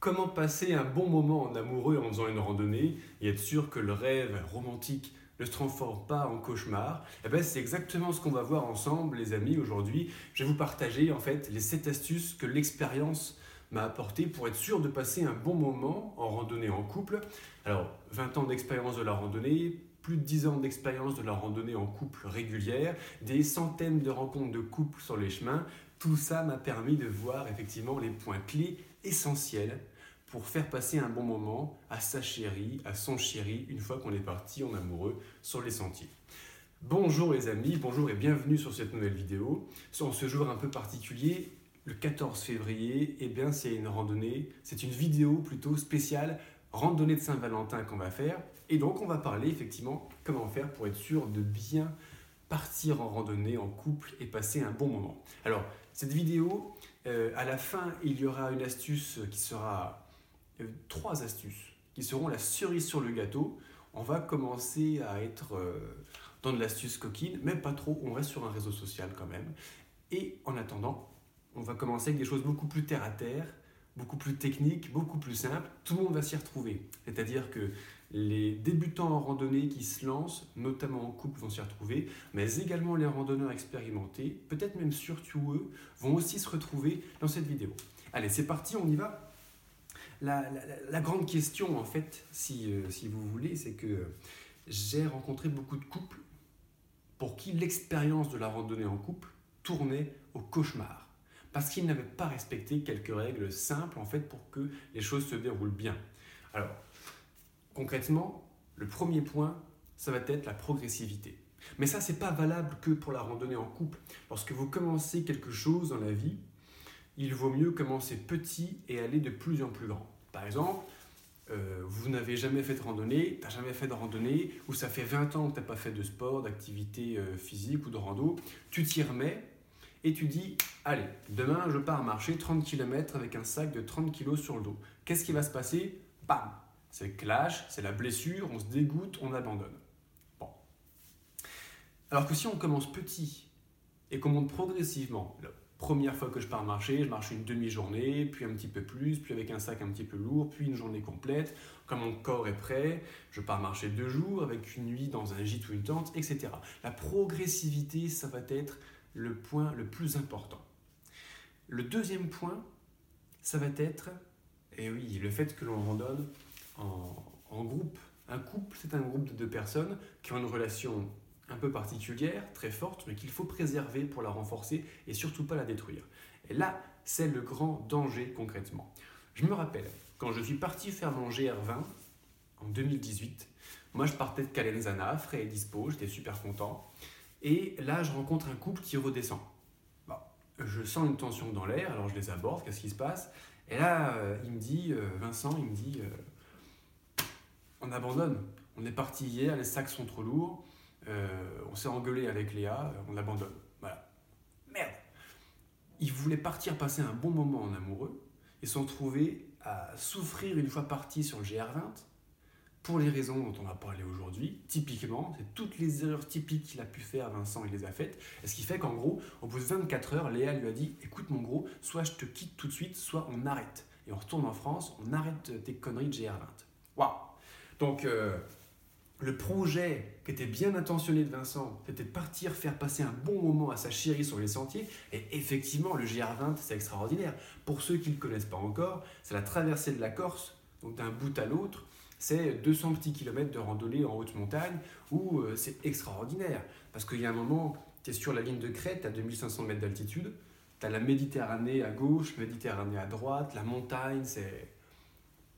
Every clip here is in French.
Comment passer un bon moment en amoureux en faisant une randonnée et être sûr que le rêve romantique ne se transforme pas en cauchemar eh ben, C'est exactement ce qu'on va voir ensemble, les amis, aujourd'hui. Je vais vous partager en fait les 7 astuces que l'expérience m'a apporté pour être sûr de passer un bon moment en randonnée en couple. Alors, 20 ans d'expérience de la randonnée, plus de 10 ans d'expérience de la randonnée en couple régulière, des centaines de rencontres de couples sur les chemins, tout ça m'a permis de voir effectivement les points clés essentiels pour faire passer un bon moment à sa chérie, à son chéri, une fois qu'on est parti en amoureux sur les sentiers. Bonjour les amis, bonjour et bienvenue sur cette nouvelle vidéo. En ce jour un peu particulier, le 14 février, eh bien c'est une randonnée, c'est une vidéo plutôt spéciale randonnée de Saint-Valentin qu'on va faire. Et donc on va parler effectivement comment faire pour être sûr de bien partir en randonnée en couple et passer un bon moment. Alors cette vidéo, euh, à la fin, il y aura une astuce qui sera... Trois astuces qui seront la cerise sur le gâteau. On va commencer à être euh, dans de l'astuce coquine, même pas trop, on reste sur un réseau social quand même. Et en attendant, on va commencer avec des choses beaucoup plus terre à terre, beaucoup plus techniques, beaucoup plus simples. Tout le monde va s'y retrouver. C'est-à-dire que les débutants en randonnée qui se lancent, notamment en couple, vont s'y retrouver, mais également les randonneurs expérimentés, peut-être même surtout eux, vont aussi se retrouver dans cette vidéo. Allez, c'est parti, on y va. La, grande question, en fait, si, euh, si vous voulez, c'est que j'ai rencontré beaucoup de couples pour qui l'expérience de la randonnée en couple tournait au cauchemar parce qu'ils n'avaient pas respecté quelques règles simples en fait pour que les choses se déroulent bien. Alors, concrètement, le premier point, ça va être la progressivité. Mais ça, c'est pas valable que pour la randonnée en couple. Lorsque vous commencez quelque chose dans la vie, il vaut mieux commencer petit et aller de plus en plus grand. Par exemple, euh, vous n'avez jamais fait de randonnée, tu jamais fait de randonnée, ou ça fait 20 ans que tu pas fait de sport, d'activité euh, physique ou de rando, tu t'y remets, et tu dis, allez, demain je pars marcher 30 km avec un sac de 30 kg sur le dos. Qu'est-ce qui va se passer? Bam C'est le clash, c'est la blessure, on se dégoûte, on abandonne. Bon. Alors que si on commence petit et qu'on monte progressivement, première fois que je pars marcher, je marche une demi-journée, puis un petit peu plus, puis avec un sac un petit peu lourd, puis une journée complète. Quand mon corps est prêt, je pars marcher deux jours avec une nuit dans un gîte ou une tente, etc. La progressivité, ça va être le point le plus important. Le deuxième point, ça va être, et eh oui, le fait que l'on randonne en, groupe. Un couple, c'est un groupe de deux personnes qui ont une relation un peu particulière, très forte, mais qu'il faut préserver pour la renforcer et surtout pas la détruire. Et là, c'est le grand danger concrètement. Je me rappelle, quand je suis parti faire mon GR20 en 2018, moi je partais de Calenzana, frais et dispo, j'étais super content. Et là, je rencontre un couple qui redescend. je sens une tension dans l'air, alors je les aborde, qu'est-ce qui se passe? Et là, euh, il me dit, euh, Vincent, il me dit, euh, on abandonne. On est parti hier, les sacs sont trop lourds, on s'est engueulé avec Léa, on abandonne. Voilà. Merde Ils voulaient partir passer un bon moment en amoureux, ils se sont trouvés à souffrir une fois partis sur le GR20, pour les raisons dont on va parler aujourd'hui, typiquement, c'est toutes les erreurs typiques qu'il a pu faire, Vincent, il les a faites. Et ce qui fait qu'en gros, au bout de 24 heures, Léa lui a dit Écoute, mon gros, soit je te quitte tout de suite, soit on arrête. Et on retourne en France, on arrête tes conneries de GR20. Waouh Donc, euh, le projet qui était bien intentionné de Vincent, c'était de partir faire passer un bon moment à sa chérie sur les sentiers. Et effectivement, le GR20, c'est extraordinaire. Pour ceux qui ne le connaissent pas encore, c'est la traversée de la Corse, donc d'un bout à l'autre c'est 200 petits kilomètres de randonnée en haute montagne où euh, c'est extraordinaire. Parce qu'il y a un moment, tu es sur la ligne de crête à 2500 mètres d'altitude, tu as la Méditerranée à gauche, Méditerranée à droite, la montagne, c'est,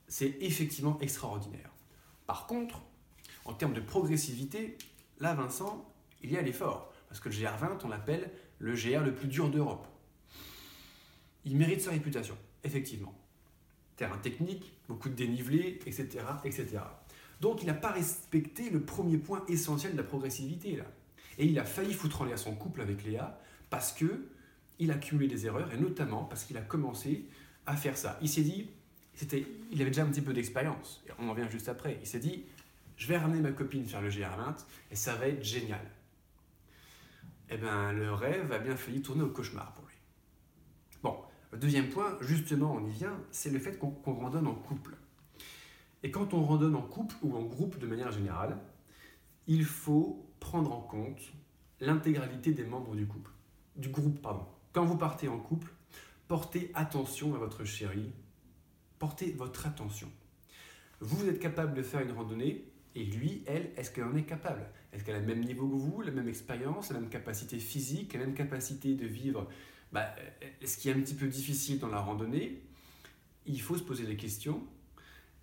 c'est effectivement extraordinaire. Par contre, en termes de progressivité, là, Vincent, il y a l'effort. Parce que le GR20, on l'appelle le GR le plus dur d'Europe. Il mérite sa réputation, effectivement terrain technique, beaucoup de dénivelé, etc. etc. Donc il n'a pas respecté le premier point essentiel de la progressivité là. Et il a failli foutre en l'air son couple avec Léa parce que il a cumulé des erreurs et notamment parce qu'il a commencé à faire ça. Il s'est dit, c'était, il avait déjà un petit peu d'expérience. On en vient juste après. Il s'est dit, je vais ramener ma copine faire le GR20 et ça va être génial. Eh bien, le rêve a bien failli tourner au cauchemar pour lui. Bon, Le deuxième point, justement, on y vient, c'est le fait qu'on randonne en couple. Et quand on randonne en couple ou en groupe de manière générale, il faut prendre en compte l'intégralité des membres du couple, du groupe, pardon. Quand vous partez en couple, portez attention à votre chéri, portez votre attention. Vous êtes capable de faire une randonnée, et lui, elle, est-ce qu'elle en est capable? Est-ce qu'elle a le même niveau que vous, la même expérience, la même capacité physique, la même capacité de vivre? Bah, Ce qui est un petit peu difficile dans la randonnée, il faut se poser des questions.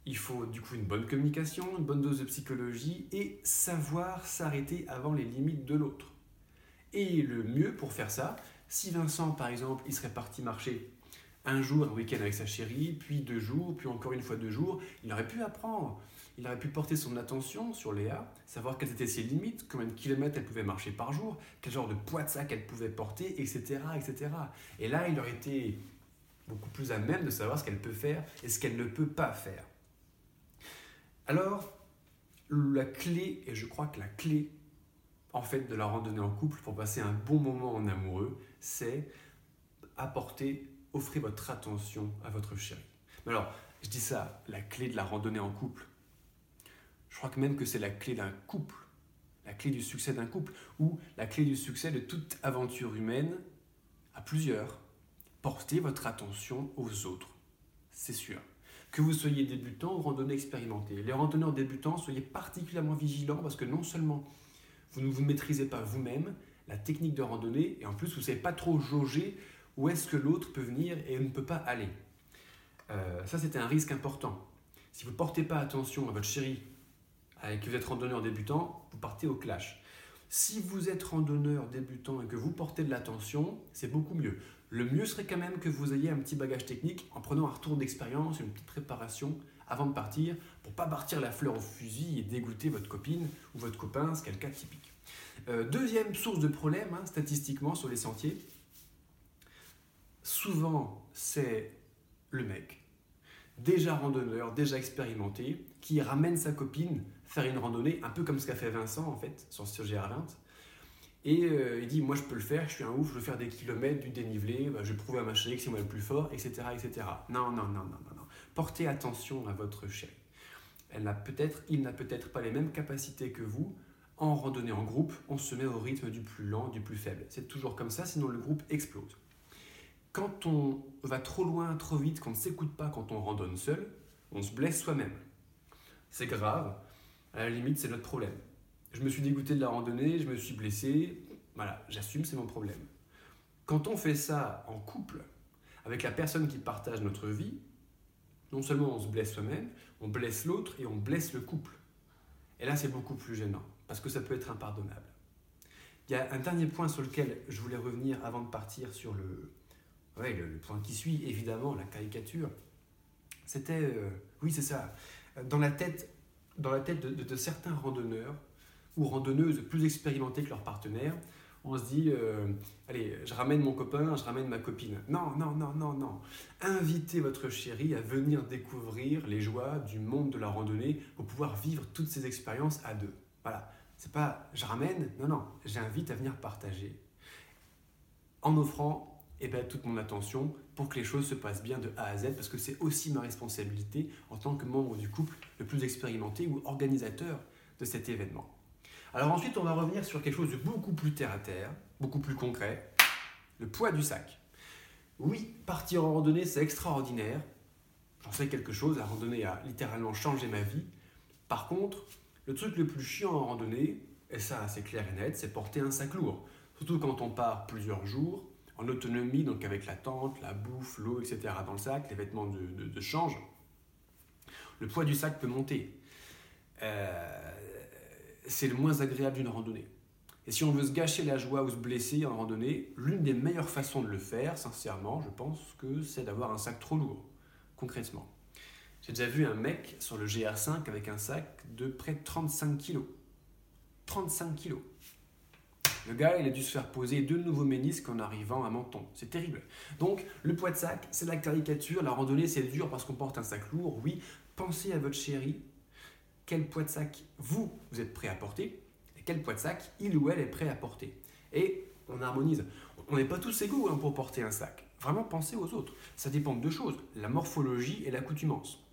Il faut du coup une bonne communication, une bonne dose de psychologie et savoir s'arrêter avant les limites de l'autre. Et le mieux pour faire ça, si Vincent par exemple, il serait parti marcher un jour, un week-end avec sa chérie, puis deux jours, puis encore une fois deux jours, il aurait pu apprendre il aurait pu porter son attention sur Léa, savoir quelles étaient ses limites, combien de kilomètres elle pouvait marcher par jour, quel genre de poids de sac elle pouvait porter, etc., etc. Et là, il aurait été beaucoup plus à même de savoir ce qu'elle peut faire et ce qu'elle ne peut pas faire. Alors, la clé, et je crois que la clé en fait de la randonnée en couple pour passer un bon moment en amoureux, c'est apporter, offrir votre attention à votre chéri. Mais alors, je dis ça, la clé de la randonnée en couple, je crois que même que c'est la clé d'un couple, la clé du succès d'un couple, ou la clé du succès de toute aventure humaine, à plusieurs. Portez votre attention aux autres, c'est sûr. Que vous soyez débutant ou randonneur expérimenté. Les randonneurs débutants, soyez particulièrement vigilants parce que non seulement vous ne vous maîtrisez pas vous-même, la technique de randonnée, et en plus vous ne savez pas trop jauger où est-ce que l'autre peut venir et ne peut pas aller. Euh, ça, c'est un risque important. Si vous ne portez pas attention à votre chéri et que vous êtes randonneur débutant, vous partez au clash. Si vous êtes randonneur débutant et que vous portez de l'attention, c'est beaucoup mieux. Le mieux serait quand même que vous ayez un petit bagage technique en prenant un retour d'expérience, une petite préparation avant de partir, pour pas partir la fleur au fusil et dégoûter votre copine ou votre copain, ce qui est le cas typique. Euh, deuxième source de problème, hein, statistiquement, sur les sentiers, souvent c'est le mec, déjà randonneur, déjà expérimenté, qui ramène sa copine faire une randonnée, un peu comme ce qu'a fait Vincent en fait, sur ce GR20. Et euh, il dit, moi je peux le faire, je suis un ouf, je veux faire des kilomètres, du dénivelé, bah, je vais prouver à ma chérie que c'est moi le plus fort, etc., etc. Non, non, non, non, non, non. Portez attention à votre chérie. Elle n'a peut-être, il n'a peut-être pas les mêmes capacités que vous. En randonnée en groupe, on se met au rythme du plus lent, du plus faible. C'est toujours comme ça, sinon le groupe explose. Quand on va trop loin, trop vite, qu'on ne s'écoute pas quand on randonne seul, on se blesse soi-même. C'est grave, à la limite, c'est notre problème. Je me suis dégoûté de la randonnée, je me suis blessé, voilà, j'assume, c'est mon problème. Quand on fait ça en couple, avec la personne qui partage notre vie, non seulement on se blesse soi-même, on blesse l'autre et on blesse le couple. Et là, c'est beaucoup plus gênant, parce que ça peut être impardonnable. Il y a un dernier point sur lequel je voulais revenir avant de partir sur le, le, point qui suit, évidemment, la caricature. C'était, euh, oui, c'est ça, dans la tête dans la tête de, certains randonneurs ou randonneuses plus expérimentés que leurs partenaires, on se dit, euh, allez, je ramène mon copain, je ramène ma copine. Non, non, non, non, non. Invitez votre chérie à venir découvrir les joies du monde de la randonnée pour pouvoir vivre toutes ces expériences à deux. Voilà. C'est pas je ramène, non, non, j'invite à venir partager. En offrant eh ben, toute mon attention pour que les choses se passent bien de A à Z, parce que c'est aussi ma responsabilité en tant que membre du couple le plus expérimenté ou organisateur de cet événement. Alors ensuite, on va revenir sur quelque chose de beaucoup plus terre à terre, beaucoup plus concret, le poids du sac. Oui, partir en randonnée, c'est extraordinaire. J'en sais quelque chose, la randonnée a littéralement changé ma vie. Par contre, le truc le plus chiant en randonnée, et ça c'est clair et net, c'est porter un sac lourd. Surtout quand on part plusieurs jours, en autonomie, donc avec la tente, la bouffe, l'eau, etc. dans le sac, les vêtements de, change, le poids du sac peut monter. Euh, c'est le moins agréable d'une randonnée. Et si on veut se gâcher la joie ou se blesser en randonnée, l'une des meilleures façons de le faire, sincèrement, je pense que c'est d'avoir un sac trop lourd, concrètement. J'ai déjà vu un mec sur le GR5 avec un sac de près de 35 kg. 35 kg. Le gars, il a dû se faire poser deux nouveaux ménisques en arrivant à Menton. C'est terrible. Donc, le poids de sac, c'est la caricature. La randonnée, c'est dur parce qu'on porte un sac lourd. Oui, pensez à votre chéri. Quel poids de sac vous, vous êtes prêt à porter et quel poids de sac il ou elle est prêt à porter. Et on harmonise. On n'est pas tous égaux hein, pour porter un sac. vraiment penser aux autres. Ça dépend de deux choses, la morphologie et l'accoutumance.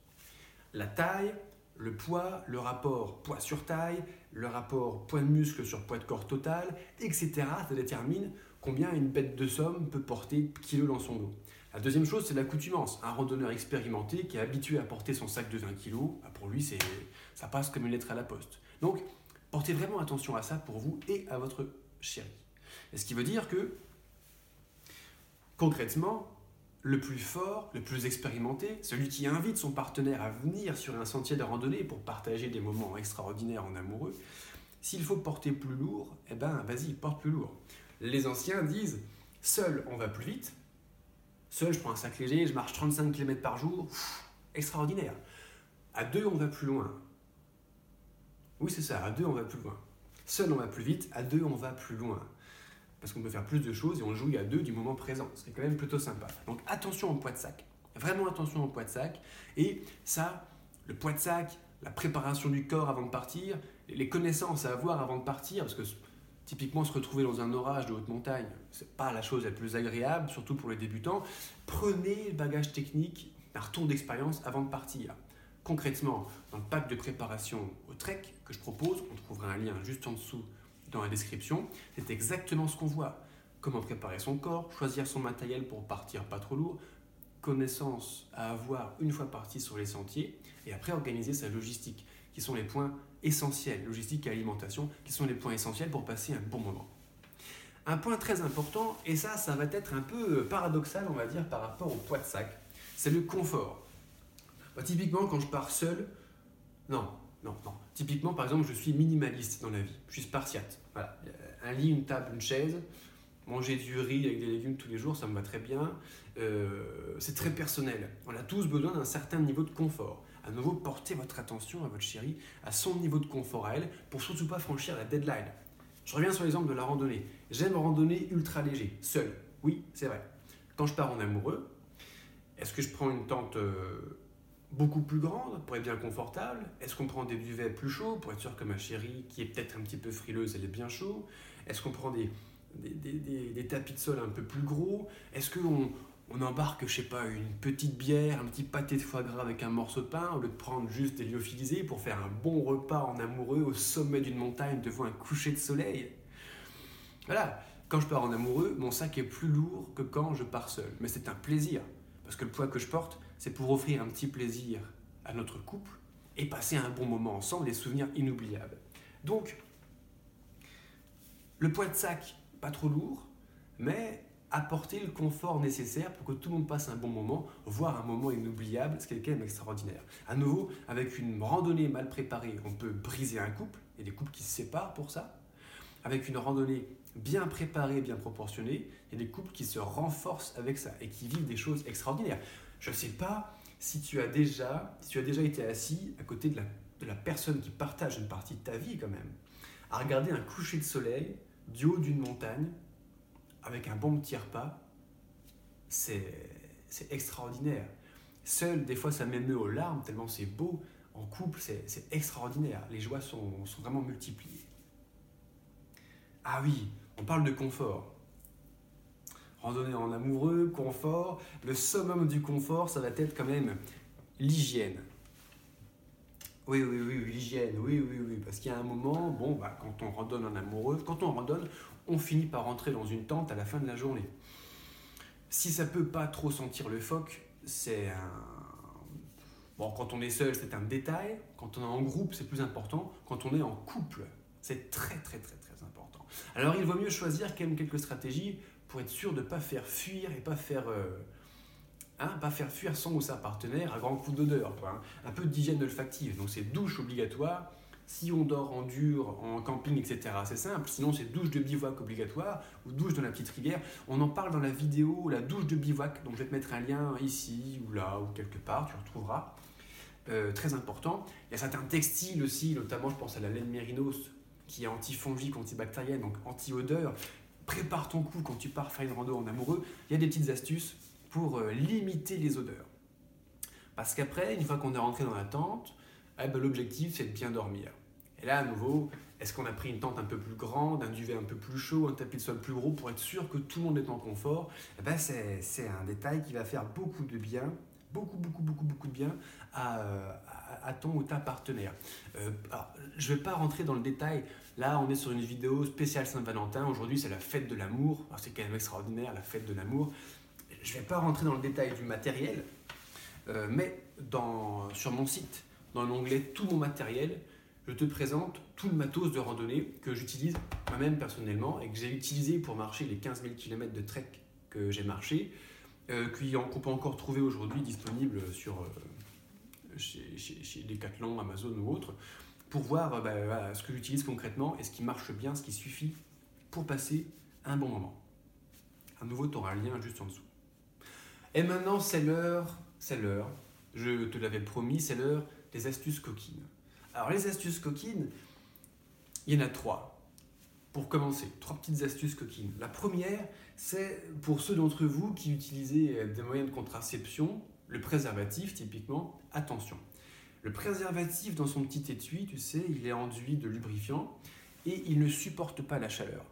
La taille, le poids, le rapport poids sur taille, le rapport poids de muscle sur poids de corps total, etc. Ça détermine combien une bête de somme peut porter kilo dans son dos. La deuxième chose, c'est l'accoutumance. Un randonneur expérimenté qui est habitué à porter son sac de 20 kg, bah, pour lui, ça passe comme une lettre à la poste. Donc, portez vraiment attention à ça pour vous et à votre chérie. Ce qui veut dire que, concrètement, le plus fort, le plus expérimenté, celui qui invite son partenaire à venir sur un sentier de randonnée pour partager des moments extraordinaires en amoureux, s'il faut porter plus lourd, eh ben vas-y, porte plus lourd. Les anciens disent seul on va plus vite, seul je prends un sac léger, je marche 35 km par jour, extraordinaire. À deux on va plus loin. Oui c'est ça, à deux on va plus loin. Seul on va plus vite, à deux on va plus loin parce qu'on peut faire plus de choses et on joue à deux du moment présent. C'est quand même plutôt sympa. Donc attention au poids de sac. Vraiment attention au poids de sac. Et ça, le poids de sac, la préparation du corps avant de partir, les connaissances à avoir avant de partir, parce que typiquement se retrouver dans un orage de haute montagne, c'est pas la chose la plus agréable, surtout pour les débutants. Prenez le bagage technique, un retour d'expérience avant de partir. Concrètement, dans le pack de préparation au trek que je propose, on trouvera un lien juste en dessous dans la description, c'est exactement ce qu'on voit. Comment préparer son corps, choisir son matériel pour partir pas trop lourd, connaissance à avoir une fois parti sur les sentiers, et après organiser sa logistique, qui sont les points essentiels, logistique et alimentation, qui sont les points essentiels pour passer un bon moment. Un point très important, et ça, ça va être un peu paradoxal, on va dire, par rapport au poids de sac, c'est le confort. Typiquement, quand je pars seul, non, non, non. Typiquement, par exemple, je suis minimaliste dans la vie. Je suis spartiate. Voilà. Un lit, une table, une chaise. Manger du riz avec des légumes tous les jours, ça me va très bien. Euh, c'est très personnel. On a tous besoin d'un certain niveau de confort. À nouveau, portez votre attention à votre chérie, à son niveau de confort à elle, pour surtout pas franchir la deadline. Je reviens sur l'exemple de la randonnée. J'aime randonner ultra léger, seul. Oui, c'est vrai. Quand je pars en amoureux, est-ce que je prends une tente euh, beaucoup plus grande pour être bien confortable. Est-ce qu'on prend des duvets plus chauds pour être sûr que ma chérie, qui est peut-être un petit peu frileuse, elle est bien chaud Est-ce qu'on prend des, des, tapis de sol un peu plus gros? Est-ce qu'on on embarque, je sais pas, une petite bière, un petit pâté de foie gras avec un morceau de pain, au lieu de prendre juste des lyophilisés pour faire un bon repas en amoureux au sommet d'une montagne devant un coucher de soleil? Voilà, quand je pars en amoureux, mon sac est plus lourd que quand je pars seul. Mais c'est un plaisir, parce que le poids que je porte, c'est pour offrir un petit plaisir à notre couple et passer un bon moment ensemble, des souvenirs inoubliables. Donc, le poids de sac, pas trop lourd, mais apporter le confort nécessaire pour que tout le monde passe un bon moment, voire un moment inoubliable, ce qui est extraordinaire. À nouveau, avec une randonnée mal préparée, on peut briser un couple, et des couples qui se séparent pour ça. Avec une randonnée bien préparée, bien proportionnée, il y a des couples qui se renforcent avec ça et qui vivent des choses extraordinaires. Je ne sais pas si tu as déjà, si tu as déjà été assis à côté de la, personne qui partage une partie de ta vie quand même, à regarder un coucher de soleil du haut d'une montagne avec un bon petit repas, c'est extraordinaire. Seul, des fois, ça m'émeut aux larmes tellement c'est beau. En couple, c'est extraordinaire. Les joies sont, sont vraiment multipliées. Ah oui, on parle de confort randonnée en amoureux, confort. Le summum du confort, ça va être quand même l'hygiène. Oui, oui, oui, l'hygiène, oui, oui, oui. Parce qu'il y a un moment, bon, bah, quand on randonne en amoureux, quand on randonne, on finit par rentrer dans une tente à la fin de la journée. Si ça peut pas trop sentir le phoque, c'est un. Bon, quand on est seul, c'est un détail. Quand on est en groupe, c'est plus important. Quand on est en couple, c'est très, très, très, très important. Alors, il vaut mieux choisir quand même quelques stratégies être sûr de ne pas faire fuir et pas faire, euh, hein, pas faire fuir son ou sa partenaire à grand coup d'odeur. Hein. Un peu d'hygiène olfactive. Donc c'est douche obligatoire. Si on dort en dur, en camping, etc., c'est simple. Sinon, c'est douche de bivouac obligatoire ou douche dans la petite rivière. On en parle dans la vidéo, la douche de bivouac. Donc, je vais te mettre un lien ici ou là ou quelque part, tu retrouveras. Euh, très important. Il y a certains textiles aussi, notamment, je pense à la laine mérinos qui est antifongique, antibactérienne, donc anti-odeur, prépare ton coup quand tu pars faire une rando en amoureux, il y a des petites astuces pour euh, limiter les odeurs. Parce qu'après, une fois qu'on est rentré dans la tente, eh ben, l'objectif c'est de bien dormir. Et là, à nouveau, Est-ce qu'on a pris une tente un peu plus grande, un duvet un peu plus chaud, un tapis de sol plus gros pour être sûr que tout le monde est en confort? Eh ben C'est un détail qui va faire beaucoup de bien, beaucoup, beaucoup, beaucoup, beaucoup de bien à, à, ton ou ta partenaire. Euh, je ne vais pas rentrer dans le détail. Là, on est sur une vidéo spéciale Saint-Valentin. Aujourd'hui, c'est la fête de l'amour. C'est quand même extraordinaire, la fête de l'amour. Je ne vais pas rentrer dans le détail du matériel, euh, mais sur mon site, dans l'onglet Tout mon matériel, je te présente tout le matos de randonnée que j'utilise moi-même personnellement et que j'ai utilisé pour marcher les 15 000 km de trek que j'ai marché, euh, qu'on peut encore trouver aujourd'hui disponible sur, euh, chez, chez, Decathlon, Amazon ou autres, pour voir euh, bah, ce que j'utilise concrètement et ce qui marche bien, ce qui suffit pour passer un bon moment. À nouveau, tu auras un lien juste en dessous. Et maintenant, c'est l'heure, c'est l'heure, je te l'avais promis, c'est l'heure des astuces coquines. Alors les astuces coquines, il y en a trois. Pour commencer, trois petites astuces coquines. La première, c'est pour ceux d'entre vous qui utilisez des moyens de contraception, le préservatif typiquement, attention. Le préservatif dans son petit étui, tu sais, il est enduit de lubrifiant et il ne supporte pas la chaleur.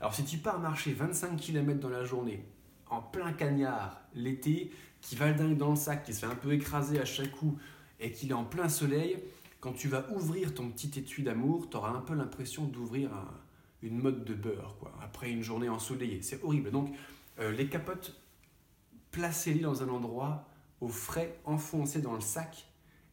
Alors si tu pars marcher 25 km dans la journée, en plein cagnard, l'été, qui va le dingue dans le sac, qui se fait un peu écraser à chaque coup et qu'il est en plein soleil, quand tu vas ouvrir ton petit étui d'amour, tu auras un peu l'impression d'ouvrir une mode de beurre, quoi, après une journée ensoleillée. C'est horrible. Donc, euh, les capotes, placez-les dans un endroit au frais, enfoncées dans le sac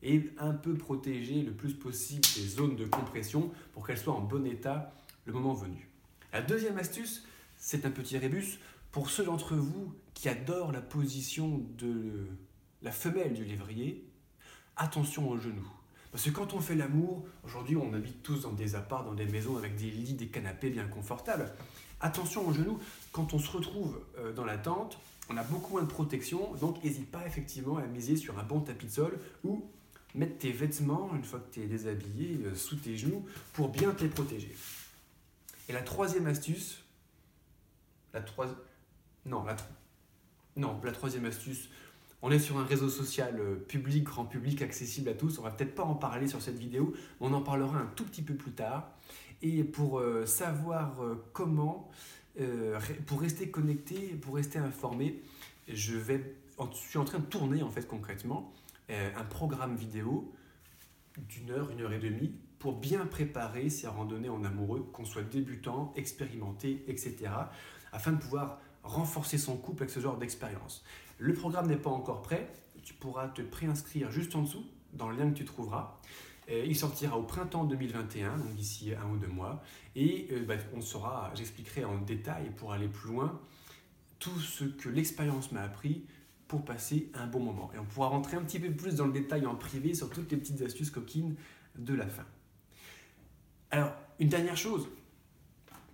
et un peu protégées le plus possible des zones de compression pour qu'elles soient en bon état le moment venu. La deuxième astuce, c'est un petit rébus pour ceux d'entre vous qui adorent la position de la femelle du lévrier. Attention aux genoux. Parce que quand on fait l'amour, aujourd'hui on habite tous dans des apparts, dans des maisons avec des lits, des canapés bien confortables. Attention aux genoux, quand on se retrouve euh, dans la tente, on a beaucoup moins de protection, donc n'hésite pas effectivement à miser sur un bon tapis de sol ou mettre tes vêtements, une fois que tu es déshabillé, euh, sous tes genoux pour bien te protéger. Et la troisième astuce, la troisième... Non, la... troisième astuce, on est sur un réseau social euh, public, grand public, accessible à tous. On va peut-être pas en parler sur cette vidéo, mais on en parlera un tout petit peu plus tard. Et pour euh, savoir euh, pour rester connecté, pour rester informé, je, vais, suis en train de tourner en fait concrètement un programme vidéo d'une heure, une heure et demie pour bien préparer ces randonnées en amoureux, qu'on soit débutant, expérimenté, etc., afin de pouvoir renforcer son couple avec ce genre d'expérience. Le programme n'est pas encore prêt. Tu pourras te préinscrire juste en dessous, dans le lien que tu trouveras. Il sortira au printemps 2021, donc d'ici un ou deux mois. Et euh, bah, on saura, j'expliquerai en détail pour aller plus loin tout ce que l'expérience m'a appris pour passer un bon moment. Et on pourra rentrer un petit peu plus dans le détail en privé sur toutes les petites astuces coquines de la fin. Alors, une dernière chose.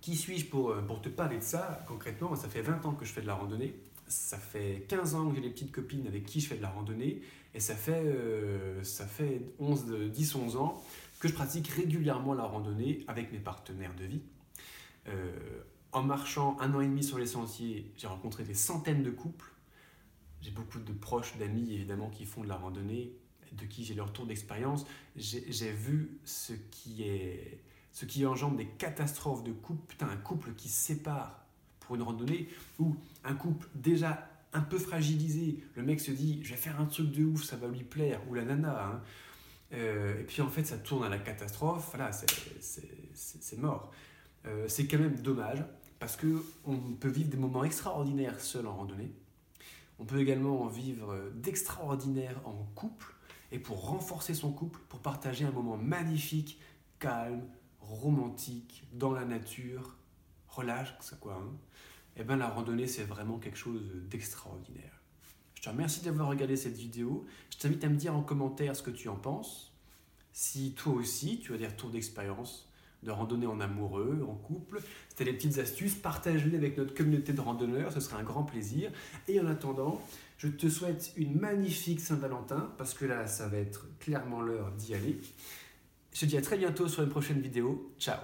Qui suis-je pour, euh, pour te parler de ça concrètement? Ça fait 20 ans que je fais de la randonnée ça fait 15 ans que j'ai des petites copines avec qui je fais de la randonnée et ça fait, euh, ça fait 11, 10, 11 ans que je pratique régulièrement la randonnée avec mes partenaires de vie. Euh, en marchant un an et demi sur les sentiers, j'ai rencontré des centaines de couples. J'ai beaucoup de proches, d'amis évidemment qui font de la randonnée, de qui j'ai leur tour d'expérience. J'ai vu ce qui, est, ce qui engendre des catastrophes de couple. Putain, un couple qui sépare pour une randonnée où un couple déjà un peu fragilisé, le mec se dit je vais faire un truc de ouf, ça va lui plaire, ou la nana, hein. euh, et puis en fait ça tourne à la catastrophe, voilà, c'est mort. Euh, c'est quand même dommage parce que on peut vivre des moments extraordinaires seul en randonnée. On peut également en vivre d'extraordinaires en couple et pour renforcer son couple, pour partager un moment magnifique, calme, romantique, dans la nature, relax, quoi. Hein eh ben, la randonnée, c'est vraiment quelque chose d'extraordinaire. Je te remercie d'avoir regardé cette vidéo. Je t'invite à me dire en commentaire ce que tu en penses. Si toi aussi, tu as des retours d'expérience de randonnée en amoureux, en couple, c'était des petites astuces, partage-les avec notre communauté de randonneurs, ce serait un grand plaisir. Et en attendant, je te souhaite une magnifique Saint-Valentin, parce que là, ça va être clairement l'heure d'y aller. Je te dis à très bientôt sur une prochaine vidéo. Ciao